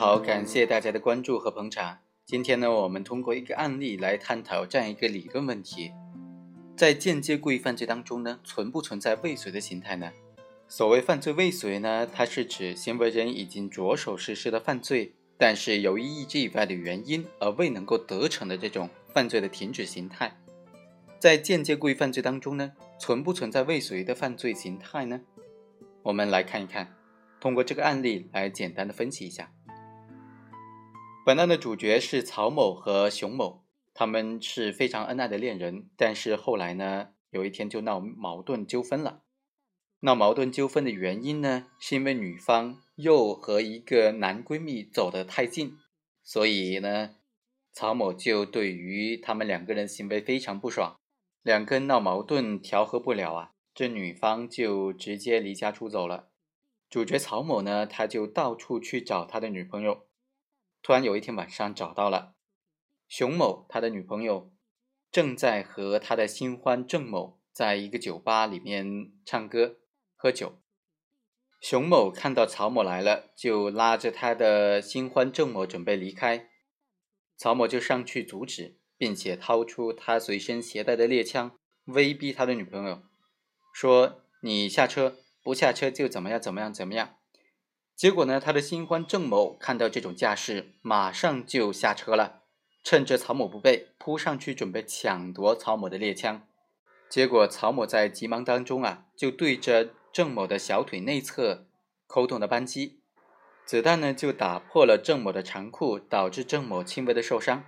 好，感谢大家的关注和捧场。今天呢，我们通过一个案例来探讨这样一个理论问题：在间接故意犯罪当中呢，存不存在未遂的形态呢？所谓犯罪未遂呢，它是指行为人已经着手实施了犯罪，但是由于意志以外的原因而未能够得逞的这种犯罪的停止形态。在间接故意犯罪当中呢，存不存在未遂的犯罪形态呢？我们来看一看，通过这个案例来简单的分析一下。本案的主角是曹某和熊某，他们是非常恩爱的恋人，但是后来呢，有一天就闹矛盾纠纷了。闹矛盾纠纷的原因呢，是因为女方又和一个男闺蜜走得太近，所以呢，曹某就对于他们两个人行为非常不爽，两个人闹矛盾调和不了啊，这女方就直接离家出走了。主角曹某呢，他就到处去找他的女朋友。突然有一天晚上找到了熊某，他的女朋友正在和他的新欢郑某在一个酒吧里面唱歌喝酒。熊某看到曹某来了，就拉着他的新欢郑某准备离开，曹某就上去阻止，并且掏出他随身携带的猎枪，威逼他的女朋友说：“你下车，不下车就怎么样怎么样怎么样。”结果呢，他的新欢郑某看到这种架势，马上就下车了，趁着曹某不备，扑上去准备抢夺曹某的猎枪。结果曹某在急忙当中啊，就对着郑某的小腿内侧扣动了扳机，子弹呢就打破了郑某的长裤，导致郑某轻微的受伤。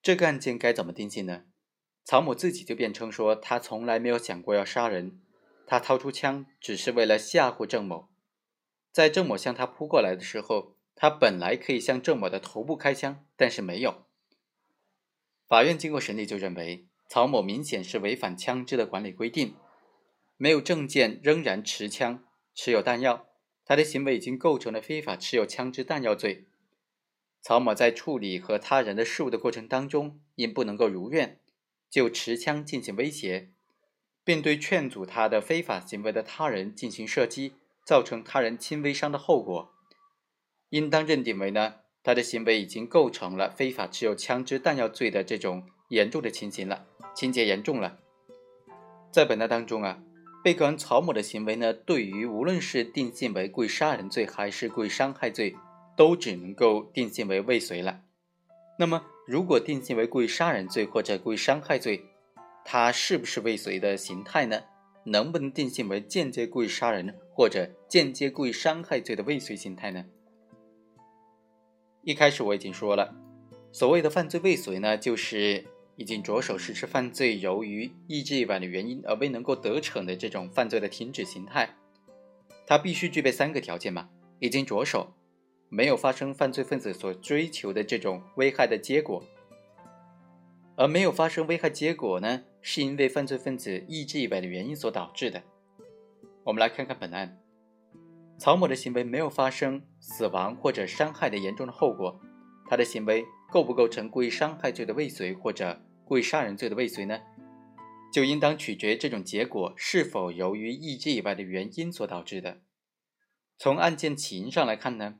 这个案件该怎么定性呢？曹某自己就辩称说，他从来没有想过要杀人，他掏出枪只是为了吓唬郑某。在郑某向他扑过来的时候，他本来可以向郑某的头部开枪，但是没有。法院经过审理就认为，曹某明显是违反枪支的管理规定，没有证件仍然持枪持有弹药，他的行为已经构成了非法持有枪支弹药罪。曹某在处理和他人的事务的过程当中，因不能够如愿，就持枪进行威胁，并对劝阻他的非法行为的他人进行射击。造成他人轻微伤的后果，应当认定为呢，他的行为已经构成了非法持有枪支弹药罪的这种严重的情形了，情节严重了。在本案当中啊，被告人曹某的行为呢，对于无论是定性为故意杀人罪还是故意伤害罪，都只能够定性为未遂了。那么，如果定性为故意杀人罪或者故意伤害罪，它是不是未遂的形态呢？能不能定性为间接故意杀人或者间接故意伤害罪的未遂形态呢？一开始我已经说了，所谓的犯罪未遂呢，就是已经着手实施犯罪，由于意志以外的原因而未能够得逞的这种犯罪的停止形态。它必须具备三个条件嘛：已经着手，没有发生犯罪分子所追求的这种危害的结果。而没有发生危害结果呢，是因为犯罪分子意志以外的原因所导致的。我们来看看本案，曹某的行为没有发生死亡或者伤害的严重的后果，他的行为构不构成故意伤害罪的未遂或者故意杀人罪的未遂呢？就应当取决这种结果是否由于意志以外的原因所导致的。从案件起因上来看呢？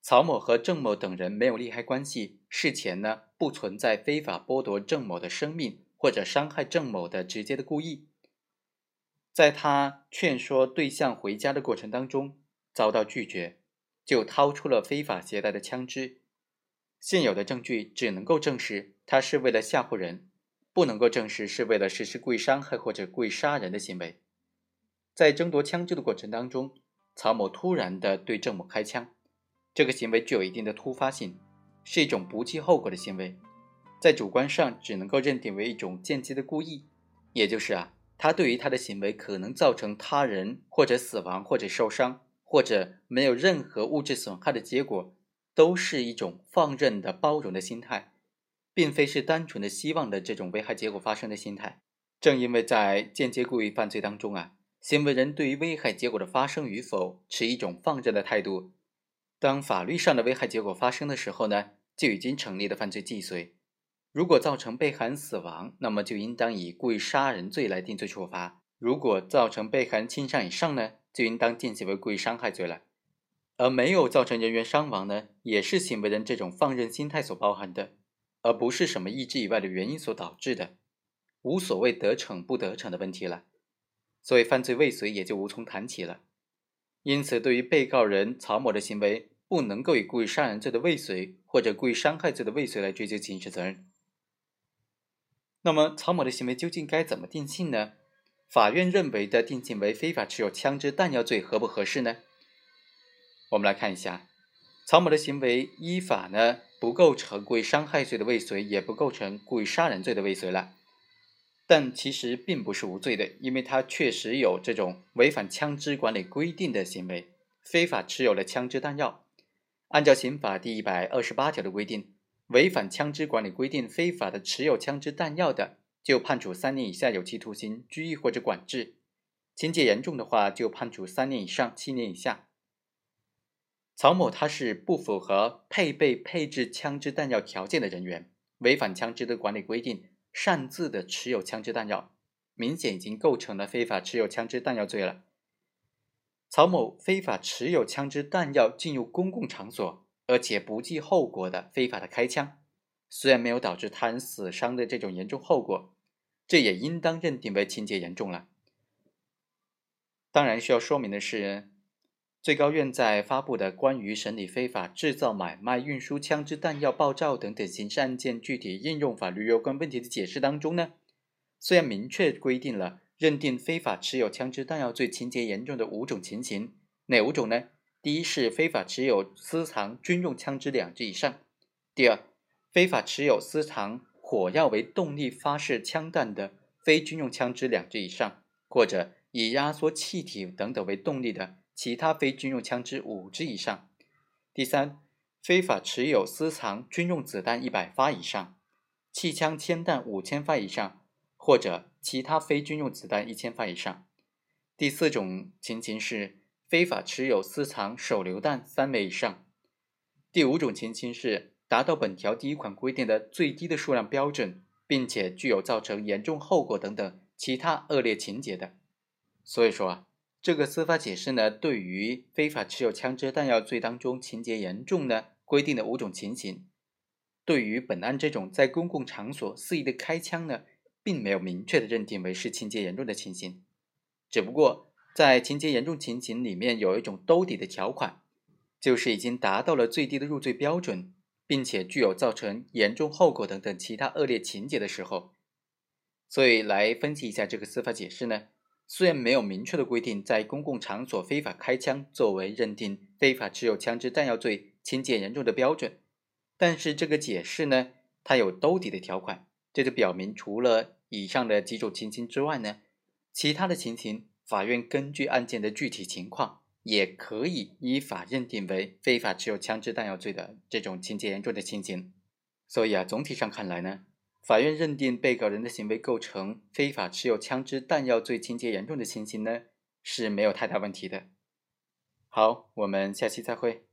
曹某和郑某等人没有利害关系，事前呢不存在非法剥夺郑某的生命或者伤害郑某的直接的故意。在他劝说对象回家的过程当中遭到拒绝，就掏出了非法携带的枪支。现有的证据只能够证实他是为了吓唬人，不能够证实是为了实施故意伤害或者故意杀人的行为。在争夺枪支的过程当中，曹某突然的对郑某开枪。这个行为具有一定的突发性，是一种不计后果的行为，在主观上只能够认定为一种间接的故意，也就是啊，他对于他的行为可能造成他人或者死亡或者受伤或者没有任何物质损害的结果，都是一种放任的包容的心态，并非是单纯的希望的这种危害结果发生的心态。正因为在间接故意犯罪当中啊，行为人对于危害结果的发生与否持一种放任的态度。当法律上的危害结果发生的时候呢，就已经成立了犯罪既遂。如果造成被害人死亡，那么就应当以故意杀人罪来定罪处罚；如果造成被害人轻伤以上呢，就应当定性为故意伤害罪了。而没有造成人员伤亡呢，也是行为人这种放任心态所包含的，而不是什么意志以外的原因所导致的，无所谓得逞不得逞的问题了，所以犯罪未遂也就无从谈起了。因此，对于被告人曹某的行为，不能够以故意杀人罪的未遂或者故意伤害罪的未遂来追究刑事责任。那么，曹某的行为究竟该怎么定性呢？法院认为的定性为非法持有枪支弹药罪合不合适呢？我们来看一下，曹某的行为依法呢不构成故意伤害罪的未遂，也不构成故意杀人罪的未遂了。但其实并不是无罪的，因为他确实有这种违反枪支管理规定的行为，非法持有了枪支弹药。按照刑法第一百二十八条的规定，违反枪支管理规定非法的持有枪支弹药的，就判处三年以下有期徒刑、拘役或者管制；情节严重的话，就判处三年以上七年以下。曹某他是不符合配备配置枪支弹药条件的人员，违反枪支的管理规定，擅自的持有枪支弹药，明显已经构成了非法持有枪支弹药罪了。曹某非法持有枪支弹药进入公共场所，而且不计后果的非法的开枪，虽然没有导致他人死伤的这种严重后果，这也应当认定为情节严重了。当然需要说明的是。最高院在发布的关于审理非法制造、买卖、运输枪支弹药、爆炸等等刑事案件具体应用法律有关问题的解释当中呢，虽然明确规定了认定非法持有枪支弹药罪情节严重的五种情形，哪五种呢？第一是非法持有、私藏军用枪支两支以上；第二，非法持有、私藏火药为动力发射枪弹的非军用枪支两支以上，或者以压缩气体等等为动力的。其他非军用枪支五支以上。第三，非法持有、私藏军用子弹一百发以上，气枪铅弹五千发以上，或者其他非军用子弹一千发以上。第四种情形是非法持有、私藏手榴弹三枚以上。第五种情形是达到本条第一款规定的最低的数量标准，并且具有造成严重后果等等其他恶劣情节的。所以说啊。这个司法解释呢，对于非法持有枪支弹药罪当中情节严重呢规定的五种情形，对于本案这种在公共场所肆意的开枪呢，并没有明确的认定为是情节严重的情形，只不过在情节严重情形里面有一种兜底的条款，就是已经达到了最低的入罪标准，并且具有造成严重后果等等其他恶劣情节的时候，所以来分析一下这个司法解释呢。虽然没有明确的规定，在公共场所非法开枪作为认定非法持有枪支弹药罪情节严重的标准，但是这个解释呢，它有兜底的条款，这就表明除了以上的几种情形之外呢，其他的情形，法院根据案件的具体情况，也可以依法认定为非法持有枪支弹药罪的这种情节严重的情形。所以啊，总体上看来呢。法院认定被告人的行为构成非法持有枪支弹药罪情节严重的情形呢，是没有太大问题的。好，我们下期再会。